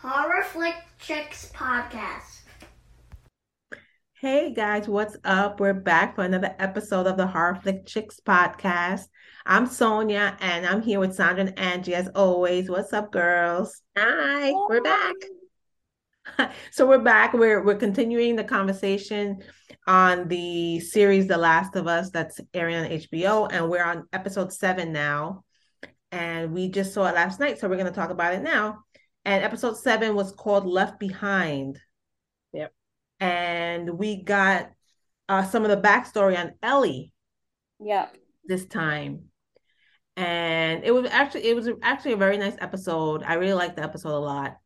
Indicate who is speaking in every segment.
Speaker 1: Horror Flick Chicks podcast.
Speaker 2: Hey guys, what's up? We're back for another episode of the Horror Flick Chicks podcast. I'm Sonia and I'm here with Sandra and Angie as always. What's up, girls?
Speaker 3: Hi, we're back.
Speaker 2: so we're back. We're we're continuing the conversation on the series The Last of Us that's airing on HBO, and we're on episode seven now. And we just saw it last night, so we're to talk about it now. And episode seven was called Left Behind.
Speaker 3: Yep.
Speaker 2: And we got uh, some of the backstory on Ellie.
Speaker 4: Yep.
Speaker 2: This time. And it was actually it was actually a very nice episode. I really liked the episode a lot.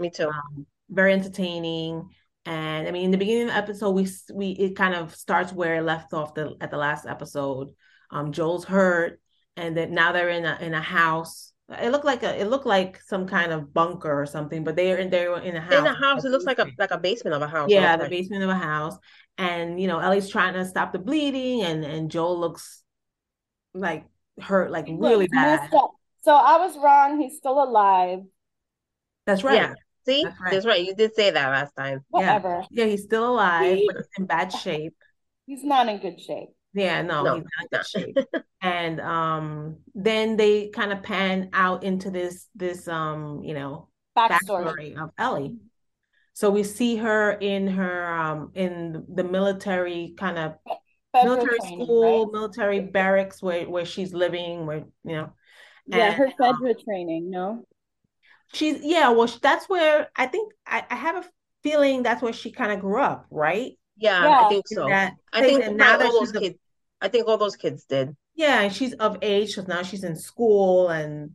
Speaker 3: Me too.
Speaker 2: Um, very entertaining. And I mean, in the beginning of the episode, we we it kind of starts where it left off the at the last episode. Um, Joel's hurt, and then now they're in a in a house. It looked like a it looked like some kind of bunker or something, but they are in they were in a house.
Speaker 3: In a house, it looks like a like a basement of a house.
Speaker 2: Yeah, the
Speaker 3: like.
Speaker 2: basement of a house, and you know Ellie's trying to stop the bleeding, and and Joel looks like hurt, like really bad.
Speaker 4: So I was wrong. He's still alive.
Speaker 2: That's right.
Speaker 3: Yeah. See,
Speaker 2: That's right.
Speaker 3: that's right. You did say that last time.
Speaker 4: Whatever.
Speaker 2: Yeah, he's still alive, but he's in bad shape.
Speaker 4: He's not in good shape.
Speaker 2: Yeah, no,
Speaker 3: No,
Speaker 2: he's not in good shape. and um then they kind of pan out into this this um, you know,
Speaker 4: Backstory.
Speaker 2: backstory of Ellie. So we see her in her um in the military kind of
Speaker 4: Federal
Speaker 2: military
Speaker 4: training,
Speaker 2: school,
Speaker 4: right?
Speaker 2: military barracks where where she's living, where you know,
Speaker 4: Yeah,
Speaker 2: and,
Speaker 4: her
Speaker 2: um,
Speaker 4: federal training. No.
Speaker 2: she's yeah, well, that's where I think I, I have a feeling that's where she kind of grew up, right?
Speaker 3: Yeah,
Speaker 4: Yeah.
Speaker 3: I think so.
Speaker 2: that
Speaker 3: I think now all
Speaker 2: she's
Speaker 3: those kids. I think all those kids did.
Speaker 2: Yeah, and she's of age because now she's in school, and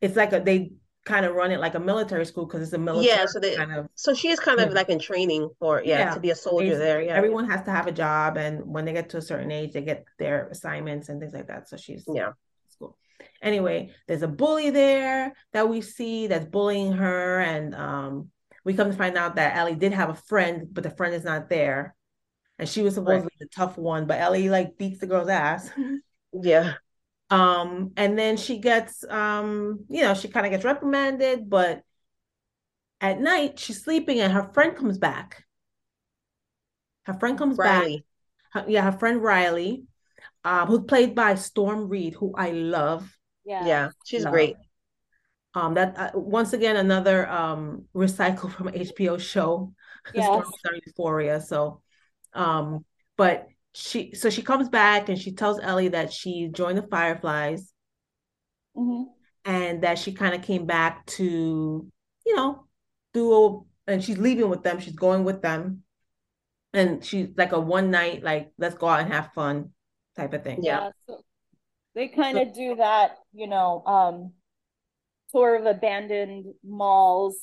Speaker 2: it's like a they kind of run it like a military school because it's a military
Speaker 3: Yeah, so they-
Speaker 2: kind of.
Speaker 3: So she is kind of like in training for yeah,
Speaker 2: Yeah,
Speaker 3: to be a soldier there. Yeah.
Speaker 2: Everyone has to have a job, and when they get to a certain age, they get their assignments and things like that. So she's
Speaker 3: Yeah.
Speaker 2: school. Anyway, there's a bully there that we see that's bullying her, and um, we come to find out that Ellie did have a friend, but the friend is not there, and she was supposed to be the tough one, but Ellie like beats the girl's ass.
Speaker 3: Yeah.
Speaker 2: Um, and then she gets, um, you know, she kind of gets reprimanded, but at night she's sleeping and her friend comes back. Her friend comes
Speaker 3: Riley.
Speaker 2: back. Her- yeah, her friend Riley, um, who's played by Storm Reid, who I love.
Speaker 4: Yeah.
Speaker 3: Yeah, she's
Speaker 2: Love.
Speaker 3: great.
Speaker 2: Um, that uh, once again another um recycle from HBO show,
Speaker 4: Yes.
Speaker 2: Storm Euphoria. So, um, but she so she comes back and she tells Ellie that she joined the Fireflies.
Speaker 4: hmm
Speaker 2: and that she kind of came back to, you know, do a, and she's leaving with them. She's going with them. And she's like a one night, like, let's go out and have fun type of thing.
Speaker 3: Yeah.
Speaker 4: so they kind of do that, you know, um, tour of abandoned malls,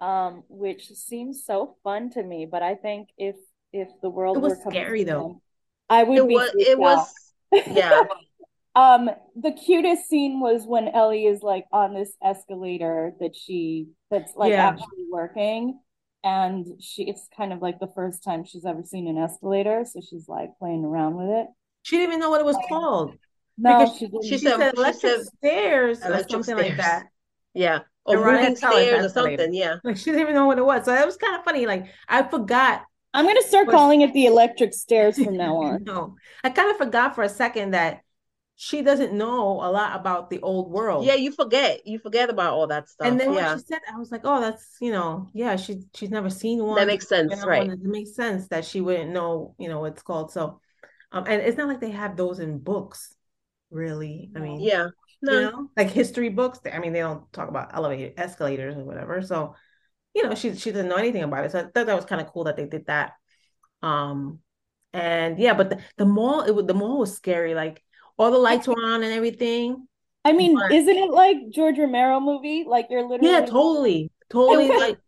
Speaker 4: um, which seems so fun to me. But I think if if the world
Speaker 2: It was
Speaker 4: were coming
Speaker 2: scary, though.
Speaker 4: them, I would
Speaker 3: It
Speaker 4: be
Speaker 3: was
Speaker 4: freaked
Speaker 3: it was yeah.
Speaker 4: Um, the cutest scene was when Ellie is like on this escalator that she that's like
Speaker 2: Yeah.
Speaker 4: actually working, and she it's kind of like the first time she's ever seen an escalator, so she's like playing around with it.
Speaker 2: She didn't even know what it was called.
Speaker 4: No,
Speaker 2: Because
Speaker 4: she didn't.
Speaker 3: she
Speaker 2: She
Speaker 3: said-
Speaker 2: said
Speaker 3: she
Speaker 2: electric
Speaker 3: said
Speaker 2: stairs or
Speaker 3: electric
Speaker 2: something like that.
Speaker 3: Yeah. Or
Speaker 2: Veronica
Speaker 3: moving
Speaker 2: Tell us
Speaker 3: stairs or something. Yeah.
Speaker 2: Like she didn't even know what it was. So it was kind of funny. Like I forgot.
Speaker 4: I'm gonna start
Speaker 2: Was-
Speaker 4: calling it the electric stairs from now on.
Speaker 2: No, I kind of forgot for a second that she doesn't know a lot about the old world.
Speaker 3: Yeah, you forget. You forget about all that stuff.
Speaker 2: And then when
Speaker 3: yeah.
Speaker 2: she said, I was like, oh, that's, you know, yeah, she she's never seen one.
Speaker 3: That makes sense,
Speaker 2: You
Speaker 3: right.
Speaker 2: and It makes sense that she wouldn't know, you know, what it's called. So, um, and it's not like they have those in books, really. I mean,
Speaker 3: Yeah.
Speaker 2: you
Speaker 3: No.
Speaker 2: know, like history books. I mean, they don't talk about elevator escalators or whatever. So, you know, she she didn't know anything about it. So I thought that was kind of cool that they did that. Um, and yeah, but the, the mall, it was the mall was scary. Like all the lights were on and everything.
Speaker 4: I mean,
Speaker 2: But-
Speaker 4: isn't it like George Romero movie? Like you're literally
Speaker 2: Yeah, totally, totally, like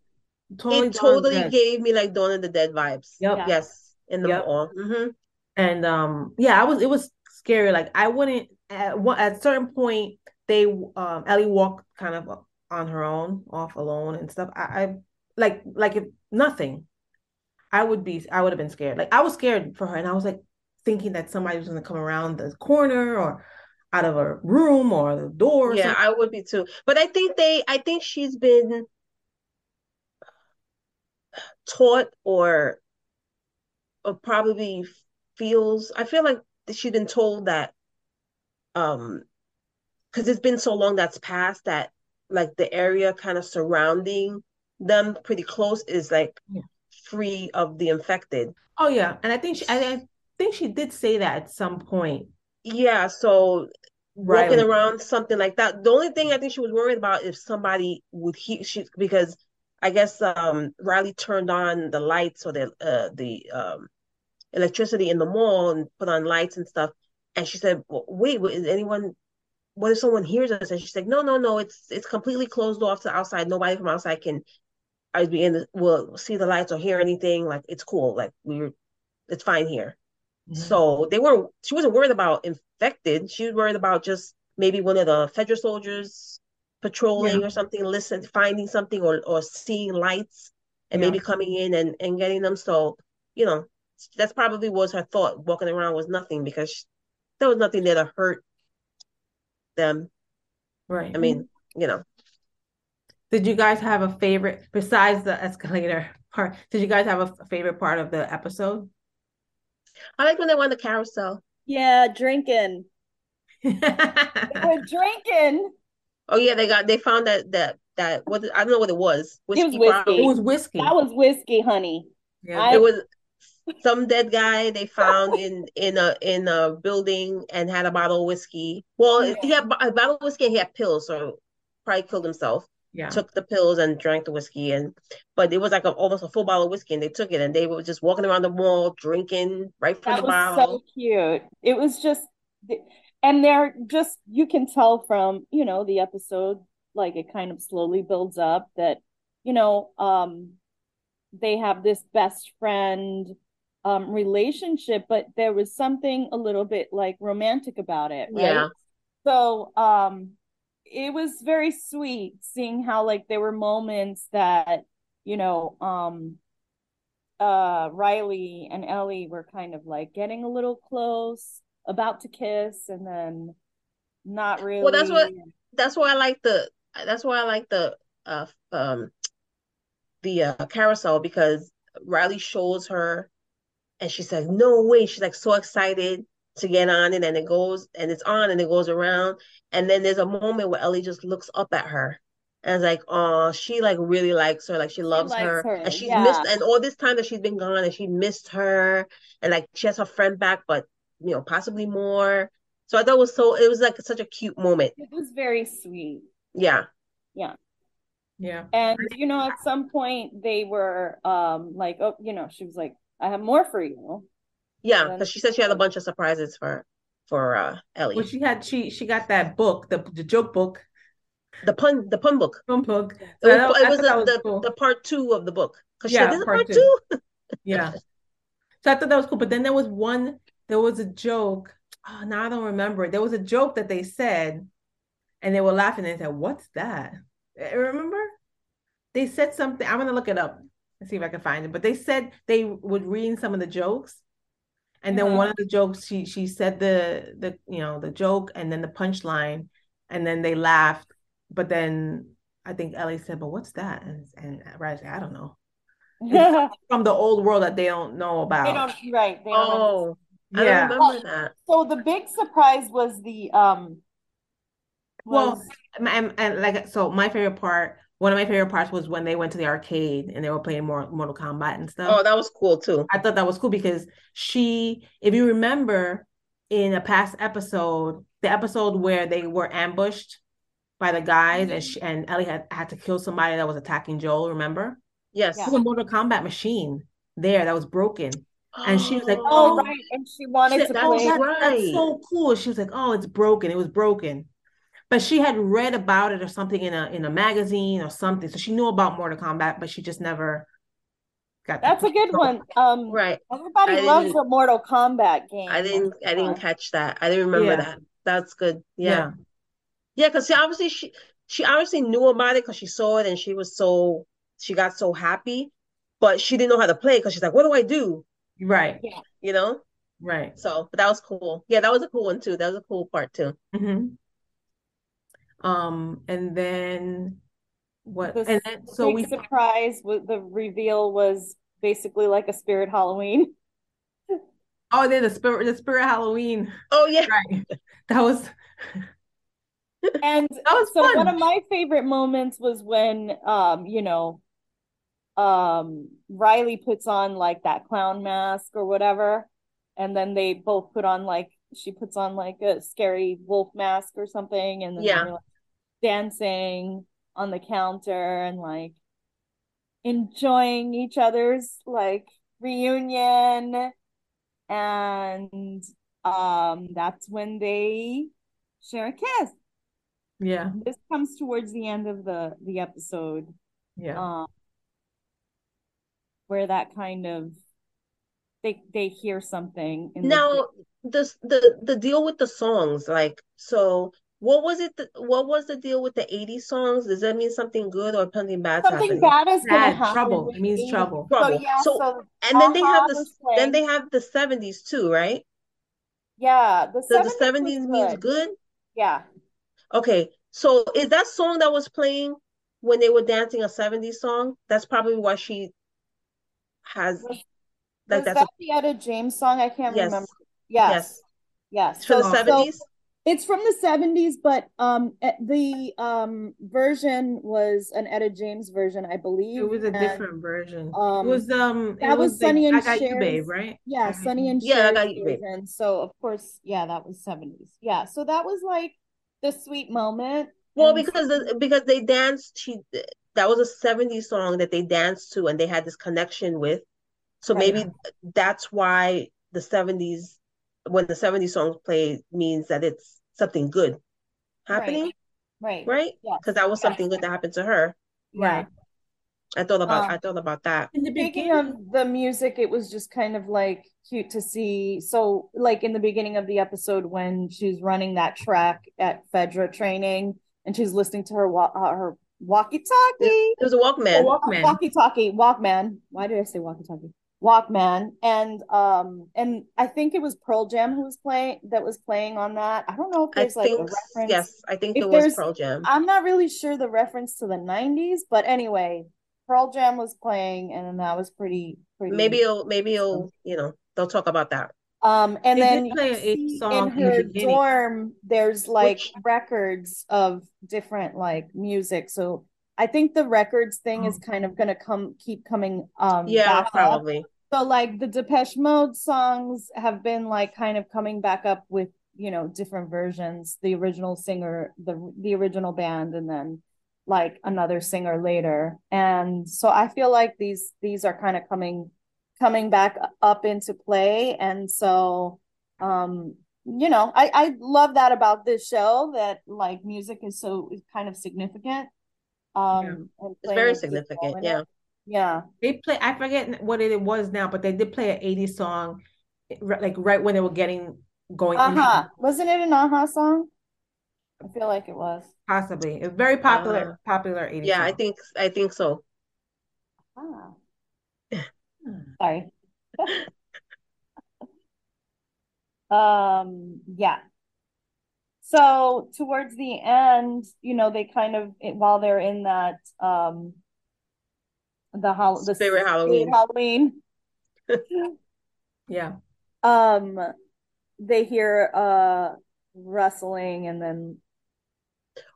Speaker 2: totally
Speaker 3: it
Speaker 2: Dawn of the
Speaker 3: totally
Speaker 2: Dead.
Speaker 3: gave me like Dawn of the Dead vibes.
Speaker 2: Yep.
Speaker 4: Yeah.
Speaker 3: Yes. In the
Speaker 2: Yep.
Speaker 3: mall. hmm
Speaker 2: And um, yeah, I was it was scary. Like I wouldn't at one at a certain point they um Ellie walked kind of on her own, off alone and stuff. I, I like like if nothing. I would be I would have been scared. Like I was scared for her and I was like thinking that somebody was gonna come around the corner or out of a room or the door or
Speaker 3: Yeah,
Speaker 2: something.
Speaker 3: I would be too. But I think they, I think she's been taught or or probably feels I feel like she's been told that um because it's been so long that's passed that like the area kind of surrounding them pretty close is like
Speaker 2: Yeah.
Speaker 3: free of the infected.
Speaker 2: Oh yeah, and I think she, I, I think she did say that at some point.
Speaker 3: Yeah, so walking around something like that. The only thing I think she was worried about if somebody would hear she because I guess um Riley turned on the lights or the uh the um electricity in the mall and put on lights and stuff. And she said, "W- "Wait, wait, is anyone? What if someone hears us?" And she's like, "No, no, no. It's it's completely closed off to outside. Nobody from outside can I be in the, will see the lights or hear anything. Like it's cool. Like we're it's fine here."
Speaker 2: Mhm.
Speaker 3: So they were she wasn't worried about infected. She was worried about just maybe one of the federal soldiers patrolling or something, listen, finding something or or seeing lights and
Speaker 2: Yeah.
Speaker 3: maybe coming in and and getting them. So, you know, that's probably was her thought. Walking around was nothing because she, there was nothing there to hurt them.
Speaker 2: Right.
Speaker 3: I mean, you know.
Speaker 2: Did you guys have a favorite besides the escalator part? Did you guys have a favorite part of the episode?
Speaker 3: I like when they won the carousel.
Speaker 4: Yeah, drinking. They were drinking.
Speaker 3: Oh yeah, they got they found that that that what I don't know what it was.
Speaker 4: was
Speaker 3: Whiskey
Speaker 4: whiskey.
Speaker 3: probably.
Speaker 2: It was whiskey.
Speaker 4: That was whiskey, honey.
Speaker 2: Yeah.
Speaker 4: I-
Speaker 3: It was some dead guy they found in in a in a building and had a bottle of whiskey. Well, he had a bottle of whiskey and he had pills, so probably killed himself.
Speaker 2: yeah.
Speaker 3: Took the pills and drank the whiskey, and but it was like a, almost a full bottle of whiskey, and they took it, and they were just walking around the mall drinking right from
Speaker 4: That
Speaker 3: the
Speaker 4: was
Speaker 3: bottle.
Speaker 4: so cute. It was just, and they're just, you can tell from, you know, the episode, like it kind of slowly builds up that, you know, um, they have this best friend um relationship, but there was something a little bit like romantic about it, right?
Speaker 3: Yeah.
Speaker 4: So, um, it was very sweet seeing how like there were moments that, you know, um, uh, Riley and Ellie were kind of like getting a little close, about to kiss, and then not really.
Speaker 3: Well, that's what- That's why I like the. That's why I like the uh um the uh, carousel because Riley shows her, and she says, "No way!" She's like so excited to get on it, and it goes and it's on and it goes around, and then there's a moment where Ellie just looks up at her. And it's like, oh, she like really likes her, like she loves
Speaker 4: likes
Speaker 3: her,
Speaker 4: her,
Speaker 3: and she's
Speaker 4: yeah.
Speaker 3: missed, and all this time that she's been gone, and she missed her, and like she has her friend back, but you know, possibly more. So I thought it was so, it was like such a cute moment.
Speaker 4: It was very sweet.
Speaker 3: Yeah.
Speaker 2: Yeah, Yeah.
Speaker 4: And you know, at some point they were um like, oh, you know, she was like, I have more for you.
Speaker 3: yeah, because she said she had a bunch of surprises for for uh Ellie.
Speaker 2: Well, she had she she got that book, the the joke book,
Speaker 3: The pun, the pun book.
Speaker 2: film book.
Speaker 3: It was,
Speaker 2: I-
Speaker 3: it was
Speaker 2: thought that
Speaker 3: the,
Speaker 2: was
Speaker 3: the,
Speaker 2: cool.
Speaker 3: the part two of the book. Because she
Speaker 2: Yeah,
Speaker 3: said, "This
Speaker 2: part
Speaker 3: part
Speaker 2: two.
Speaker 3: two."
Speaker 2: Yeah. So I thought that was cool. But then there was one, there was a joke. Oh, now I don't remember. it. There was a joke that they said, and they were laughing and they said, What's that? Eh, Remember? They said something. I'm gonna look it up and see if I can find it. But they said they would read some of the jokes. And then
Speaker 4: Mhm.
Speaker 2: one of the jokes, she she said the the you know the joke and then the punchline, and then they laughed. But then I think Ellie said, "But what's that?" And and Riley said, "I don't know."
Speaker 4: they
Speaker 2: From the old world that they don't know about.
Speaker 4: They don't right. They don't
Speaker 3: Oh, I
Speaker 2: Yeah.
Speaker 3: don't remember that.
Speaker 4: So the big surprise was the um
Speaker 2: Well,
Speaker 4: was
Speaker 2: and, and like so, my favorite part, one of my favorite parts was when they went to the arcade and they were playing more Mortal Kombat and stuff.
Speaker 3: Oh, that was cool too.
Speaker 2: I thought that was cool because she, if you remember, in a past episode, the episode where they were ambushed by the guys and mm-hmm. she, and Ellie had had to kill somebody that was attacking Joel. Remember?
Speaker 3: Yes.
Speaker 4: Yeah.
Speaker 2: There was a Mortal Kombat machine there that was broken. And she was like,
Speaker 4: oh
Speaker 2: Oh.
Speaker 4: right, and she wanted
Speaker 2: She
Speaker 4: to
Speaker 2: said,
Speaker 3: that
Speaker 2: "Oh,
Speaker 3: was
Speaker 4: play.
Speaker 2: that- that's so cool." She was like, "Oh, it's broken. It was broken." But she had read about it or something in a in a magazine or something, so she knew about Mortal Kombat, but she just never got. to
Speaker 4: That's a good one. Um,
Speaker 3: Right.
Speaker 4: everybody loves
Speaker 3: didn't-
Speaker 4: a Mortal Kombat game.
Speaker 3: I didn't I didn't catch that. I didn't remember
Speaker 2: Yeah.
Speaker 3: that. That's good. Yeah.
Speaker 2: Yeah,
Speaker 3: Yeah, because she obviously she she obviously knew about it because she saw it and she was so she got so happy, but she didn't know how to play because she's like, what do I do?
Speaker 2: right, Yeah.
Speaker 3: You know?
Speaker 2: right.
Speaker 3: So, but that was cool. Yeah, that was a cool one too. That was a cool part too.
Speaker 2: hmm Um, and then what?
Speaker 4: The
Speaker 2: And then so we
Speaker 4: surprise was the reveal was basically like a spirit Halloween.
Speaker 2: Oh, they the spirit the spirit Halloween.
Speaker 3: Oh yeah.
Speaker 2: Right. That was
Speaker 4: And
Speaker 2: that was
Speaker 4: so
Speaker 2: fun.
Speaker 4: one of my favorite moments was when um, you know, um Riley puts on like that clown mask or whatever, and then they both put on like she puts on like a scary wolf mask or something, and then
Speaker 3: Yeah.
Speaker 4: they're like dancing on the counter and like enjoying each other's like reunion. And um that's when they share a kiss.
Speaker 2: Yeah,
Speaker 4: this comes towards the end of the the episode.
Speaker 2: Yeah.
Speaker 4: um where that kind of they they hear something in the
Speaker 3: Now this the the deal with the songs, like so what was it th- what was the deal with the 80s songs? Does that mean something good or something bad's
Speaker 4: something
Speaker 3: happening?
Speaker 4: bad is gonna
Speaker 2: Bad
Speaker 4: happen
Speaker 2: trouble. It means
Speaker 4: Amy.
Speaker 2: trouble.
Speaker 4: so
Speaker 3: Trouble.
Speaker 4: yeah
Speaker 3: So-
Speaker 4: so
Speaker 3: And then they have the
Speaker 4: was
Speaker 3: then they have the 70s too, right?
Speaker 4: yeah the
Speaker 3: So the
Speaker 4: 70s
Speaker 3: 70s means
Speaker 4: good.
Speaker 3: good?
Speaker 4: yeah
Speaker 3: Okay. So is that song that was playing when they were dancing a 70s song? That's probably why she has
Speaker 4: Was-
Speaker 3: like
Speaker 4: was
Speaker 3: that's
Speaker 4: that the Etta James song? I can't
Speaker 3: Yes.
Speaker 4: remember. Yes,
Speaker 3: yes.
Speaker 4: yes.
Speaker 3: It's from
Speaker 4: So,
Speaker 3: the
Speaker 4: so
Speaker 3: 70s?
Speaker 4: It's from the 70s, but um eh, the um version was an Etta James version, I believe.
Speaker 2: It was a
Speaker 4: and,
Speaker 2: different version.
Speaker 4: um,
Speaker 2: it was um.
Speaker 4: that
Speaker 2: it
Speaker 4: was
Speaker 2: was
Speaker 4: Sonny
Speaker 2: like,
Speaker 4: and
Speaker 2: I got you, babe. Right?
Speaker 4: Yeah,
Speaker 2: I got
Speaker 4: Sonny and
Speaker 3: Yeah, I got you, babe.
Speaker 4: version. So of course, yeah, that was 70s. Yeah, so that was like the sweet moment.
Speaker 3: Well,
Speaker 4: And
Speaker 3: because the, because they danced, she that was a 70s song that they danced to and they had this connection with. So
Speaker 4: Right.
Speaker 3: maybe that's why the 70s when the 70s songs play means that it's something good happening,
Speaker 4: right,
Speaker 3: right?
Speaker 4: yes,
Speaker 3: Because that was
Speaker 4: yes,
Speaker 3: something good that happened to her.
Speaker 4: yeah.
Speaker 2: Right.
Speaker 3: I thought about
Speaker 4: Um,
Speaker 3: I thought about that.
Speaker 2: In the beginning,
Speaker 4: of the music, it was just kind of like cute to see. So, like in the beginning of the episode, when she's running that track at Fedra training, and she's listening to her wa- uh, her walkie-talkie,
Speaker 3: It was a Walkman.
Speaker 2: Walkman.
Speaker 4: walkie-talkie, Walkman. Why did I say walkie-talkie? Walkman, and um, and I think it was Pearl Jam who was playing that was playing on that. I don't know if
Speaker 3: I
Speaker 4: there's like a reference.
Speaker 3: yes, I think
Speaker 4: If
Speaker 3: it was
Speaker 4: there's-
Speaker 3: Pearl Jam.
Speaker 4: I'm not really sure the reference to the 90s, but anyway, Pearl Jam was playing, and that was pretty pretty.
Speaker 3: Maybe it'll maybe it'll you know they'll talk about that.
Speaker 4: Um, and
Speaker 2: They
Speaker 4: then
Speaker 2: did play
Speaker 4: you see
Speaker 2: song
Speaker 4: in
Speaker 2: in the
Speaker 4: her dorm, there's like
Speaker 3: Which-
Speaker 4: records of different like music. So I think the records thing is
Speaker 2: Oh.
Speaker 4: kind of gonna come keep coming um
Speaker 3: Yeah,
Speaker 4: back up.
Speaker 3: probably.
Speaker 4: So like the Depeche Mode songs have been like kind of coming back up with, you know, different versions, the original singer, the the original band, and then like another singer later. And so I feel like these these are kind of coming coming back up into play. And so um, you know, I, I love that about this show that like music is so kind of significant. Um and
Speaker 3: It's very
Speaker 4: a big role
Speaker 3: significant. Yeah.
Speaker 4: it. Yeah.
Speaker 2: They play. I forget what it was now, but they did play an 80s song, ri- like right when they were getting going. into-
Speaker 4: Uh-huh. Wasn't it an a-ha song? I feel like it was.
Speaker 2: Possibly, a very popular, popular 80s
Speaker 3: Yeah, I think I think so.
Speaker 4: Ah, sorry. Um, yeah. So towards the end, you know, they kind of while they're in that um the hol the
Speaker 3: spirit Halloween.
Speaker 4: Halloween,
Speaker 2: Yeah,
Speaker 4: um, they hear uh rustling and then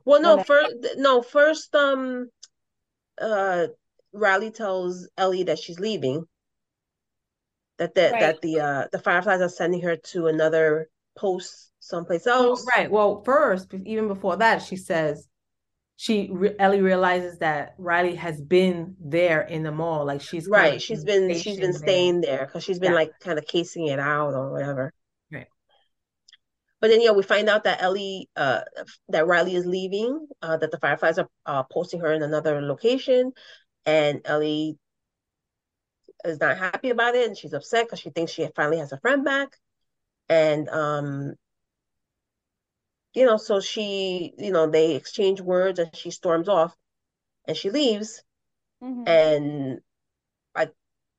Speaker 3: Well, no, first no, first um uh Riley tells Ellie that she's leaving. That the
Speaker 4: Right.
Speaker 3: that the uh the Fireflies are sending her to another post someplace else.
Speaker 2: right. Well, first, even before that, she says she Ellie realizes that Riley has been there in the mall. Like she's
Speaker 3: Right. She's been she's been staying there because she's been
Speaker 2: Yeah.
Speaker 3: like kind of casing it out or whatever.
Speaker 2: Right.
Speaker 3: But then yeah, we find out that Ellie uh that Riley is leaving, uh that the Fireflies are uh posting her in another location and Ellie is not happy about it and she's upset because she thinks she finally has a friend back. And um you know, so she, you know, they exchange words and she storms off and she leaves
Speaker 4: Mhm.
Speaker 3: and I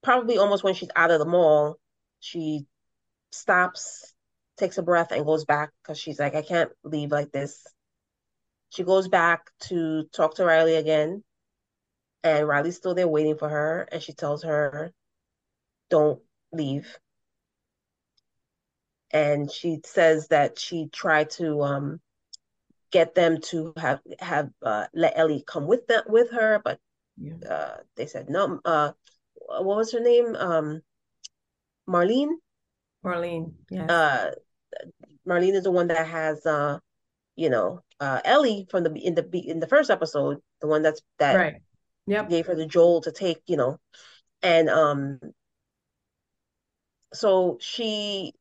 Speaker 3: probably almost when she's out of the mall, she stops, takes a breath, and goes back because she's like, I can't leave like this. She goes back to talk to Riley again, and Riley's still there waiting for her, and she tells her don't leave. And she says that she tried to um get them to have have uh, let Ellie come with them with her, but
Speaker 2: Yeah.
Speaker 3: uh, they said no. Uh, what was her name? Um, Marlene.
Speaker 2: Marlene, yes.
Speaker 3: Uh, Marlene is the one that has uh, you know, uh, Ellie from the in the in the first episode, the one that's that
Speaker 2: right. Yep.
Speaker 3: gave her the Joel to take, you know, and um, so she,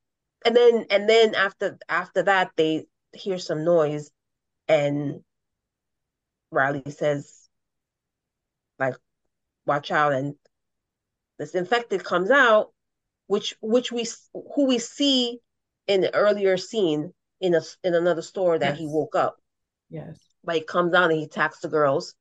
Speaker 3: and then and then after after that they hear some noise, and Riley says, like, watch out, and this infected comes out, which which we who we see in the earlier scene in a in another store that he woke up.
Speaker 2: Yes.
Speaker 3: But he comes out and he attacks the girls,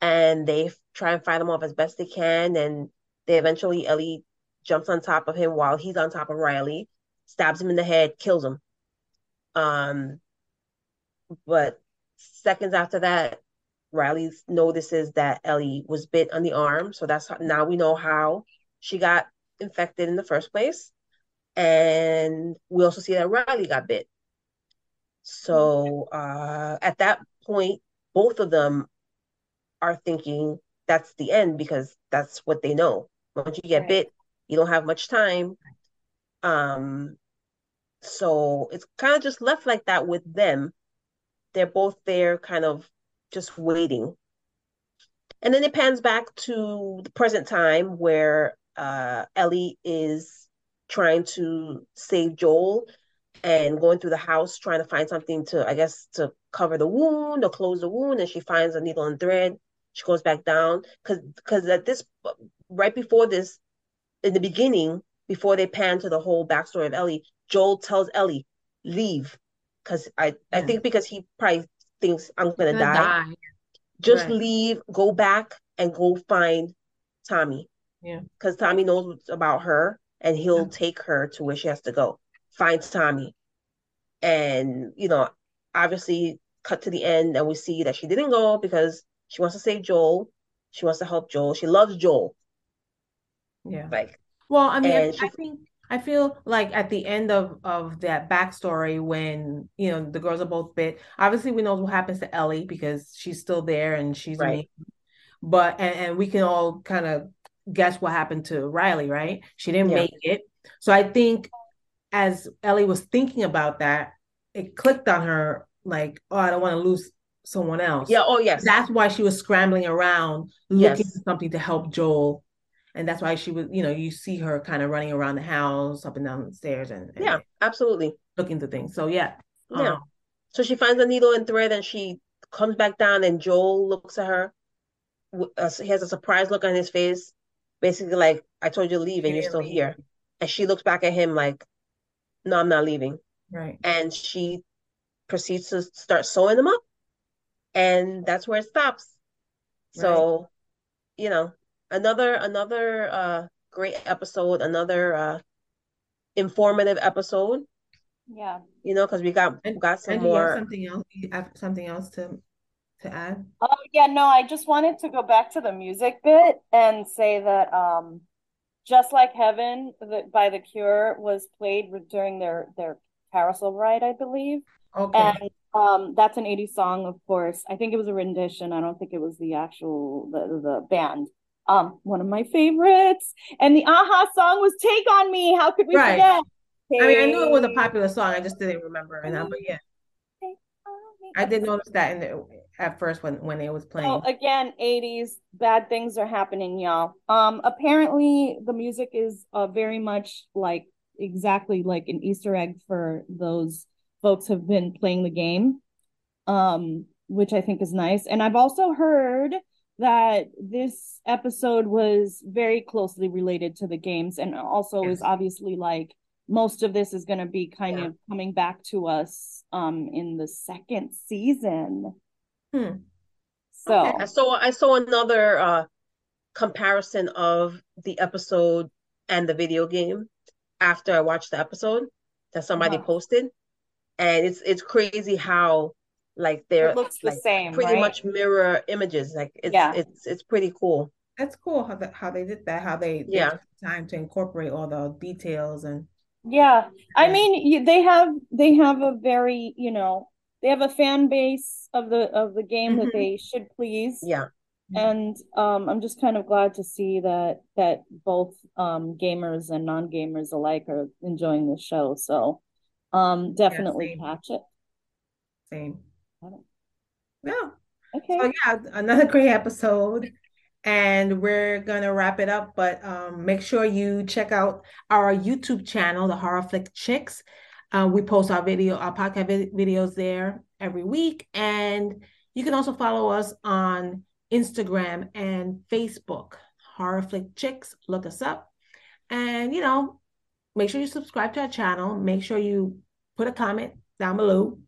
Speaker 3: and they try and fight him off as best they can, and they eventually Ellie jumps on top of him while he's on top of Riley, stabs him in the head, kills him. Um, but seconds after that, Riley notices that Ellie was bit on the arm, so that's how, now we know how she got infected in the first place, and we also see that Riley got bit. So uh, at that point, both of them are thinking that's the end because that's what they know. Once you get
Speaker 4: Right.
Speaker 3: bit, you don't have much time. Um, so it's kind of just left like that with them. They're both there, kind of just waiting. And then it pans back to the present time where uh, Ellie is trying to save Joel and going through the house trying to find something to, I guess, to cover the wound or close the wound. And she finds a needle and thread. She goes back down because because at this right before this, in the beginning, before they pan to the whole backstory of Ellie, Joel tells Ellie, leave. Because I, I think because he probably thinks I'm gonna,
Speaker 2: Gonna
Speaker 3: die.
Speaker 2: die.
Speaker 3: Just
Speaker 2: Right.
Speaker 3: leave, go back and go find Tommy.
Speaker 2: Yeah.
Speaker 3: Because Tommy knows about her and he'll
Speaker 2: Yeah.
Speaker 3: take her to where she has to go. Find Tommy. And, you know, obviously cut to the end and we see that she didn't go because she wants to save Joel. She wants to help Joel. She loves Joel.
Speaker 2: Yeah.
Speaker 3: Like,
Speaker 2: Well, I mean, I,
Speaker 3: she-
Speaker 2: I think I feel like at the end of of that backstory, when you know the girls are both bit, obviously we know what happens to Ellie because she's still there and she's
Speaker 3: Right.
Speaker 2: amazing. But and, and we can all kind of guess what happened to Riley, right? She didn't
Speaker 3: Yeah.
Speaker 2: make it. So I think as Ellie was thinking about that, it clicked on her like, oh, I don't want to lose someone else.
Speaker 3: yeah, oh yes.
Speaker 2: That's why she was scrambling around looking
Speaker 3: Yes.
Speaker 2: for something to help Joel. And that's why she was, you know, you see her kind of running around the house, up and down the stairs and, and
Speaker 3: Yeah, absolutely.
Speaker 2: looking to things. So yeah.
Speaker 3: Yeah.
Speaker 2: Um,
Speaker 3: So she finds a needle and thread and she comes back down and Joel looks at her. uh, He has a surprised look on his face, basically like, I told you to leave and
Speaker 2: You
Speaker 3: you're still
Speaker 2: leave.
Speaker 3: here. And she looks back at him like, no, I'm not leaving.
Speaker 2: right.
Speaker 3: And she proceeds to start sewing them up. And that's where it stops. So, you know, another another uh great episode, another uh informative episode,
Speaker 4: Yeah.
Speaker 3: you know, because we got
Speaker 2: And,
Speaker 3: got some
Speaker 2: and do you have
Speaker 3: more
Speaker 2: something else? you have something else to to add?
Speaker 4: Oh yeah, no, I just wanted to go back to the music bit and say that um Just Like Heaven the, by The Cure was played during their their carousel ride, I believe.
Speaker 2: Okay.
Speaker 4: And um that's an 80s song, of course. I think it was a rendition. I don't think it was the actual the the band. Um, one of my favorites. And the A-ha song was Take on Me. How could we
Speaker 2: Right.
Speaker 4: forget?
Speaker 2: I mean, I knew it was a popular song. I just didn't remember it now. But yeah. I did notice that in the, at first when when it was playing.
Speaker 4: So again, 80s, bad things are happening, y'all. Um, apparently the music is uh very much like exactly like an Easter egg for those folks who've been playing the game. Um, which I think is nice. And I've also heard that this episode was very closely related to the games and also is obviously like most of this is going to be kind
Speaker 3: Yeah.
Speaker 4: of coming back to us um in the second season.
Speaker 2: Hmm.
Speaker 4: So
Speaker 2: Okay.
Speaker 3: I saw I saw another uh comparison of the episode and the video game after I watched the episode that somebody
Speaker 4: Uh-huh.
Speaker 3: posted. And it's it's crazy how like they're
Speaker 4: it looks the
Speaker 3: like
Speaker 4: same,
Speaker 3: pretty
Speaker 4: right?
Speaker 3: much mirror images. Like it's
Speaker 4: Yeah.
Speaker 3: it's it's pretty cool.
Speaker 2: that's cool how that how they did that, how they, they
Speaker 3: Yeah.
Speaker 2: took time to incorporate all the details and
Speaker 4: Yeah, I mean, you, they have they have a very, you know, they have a fan base of the of the game that
Speaker 2: Mhm.
Speaker 4: they should please.
Speaker 3: Yeah.
Speaker 4: And um, I'm just kind of glad to see that that both um, gamers and non-gamers alike are enjoying the show. So um, definitely
Speaker 2: same.
Speaker 4: catch it.
Speaker 2: same. Yeah.
Speaker 4: Okay.
Speaker 2: So yeah, another great episode. And we're gonna wrap it up, but um, make sure you check out our YouTube channel, the Horror Flick Chicks. Uh, we post our video, our podcast vid- videos there every week, and you can also follow us on Instagram and Facebook, Horror Flick Chicks. Look us up, and you know, make sure you subscribe to our channel. Make sure you put a comment down below.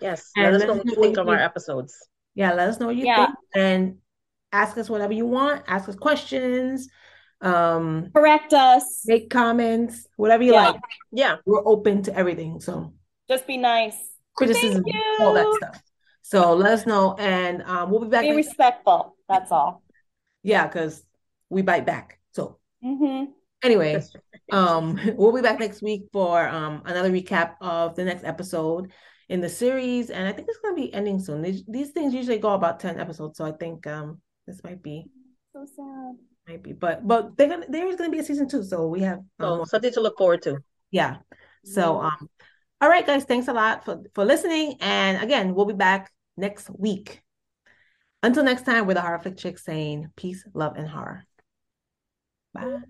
Speaker 3: Yes.
Speaker 2: And
Speaker 3: Let us
Speaker 2: let
Speaker 3: know what you think of our episodes.
Speaker 2: Yeah, let us know what you
Speaker 4: Yeah.
Speaker 2: think and ask us whatever you want. Ask us questions, um,
Speaker 4: Correct us.
Speaker 2: make comments, whatever you
Speaker 4: Yeah.
Speaker 2: like.
Speaker 3: Yeah.
Speaker 2: We're open to everything. So
Speaker 4: Just be nice.
Speaker 2: criticism,
Speaker 4: Thank
Speaker 2: all that stuff. So let us know, and um, we'll be back.
Speaker 4: Be
Speaker 2: next-
Speaker 4: respectful. That's all.
Speaker 2: yeah, because we bite back. So
Speaker 4: hmm
Speaker 2: anyway, um, we'll be back next week for um another recap of the next episode in the series, and I think it's gonna be ending soon. These, these things usually go about ten episodes, so I think um this might be
Speaker 4: So sad.
Speaker 2: might be, but but they're gonna there is gonna be a season two, so we have
Speaker 3: So
Speaker 2: um,
Speaker 3: something to look forward to.
Speaker 2: yeah. So um, all right, guys, thanks a lot for for listening, and again, we'll be back next week. Until next time, we're the Horror Flick Chicks saying peace, love, and horror. Bye.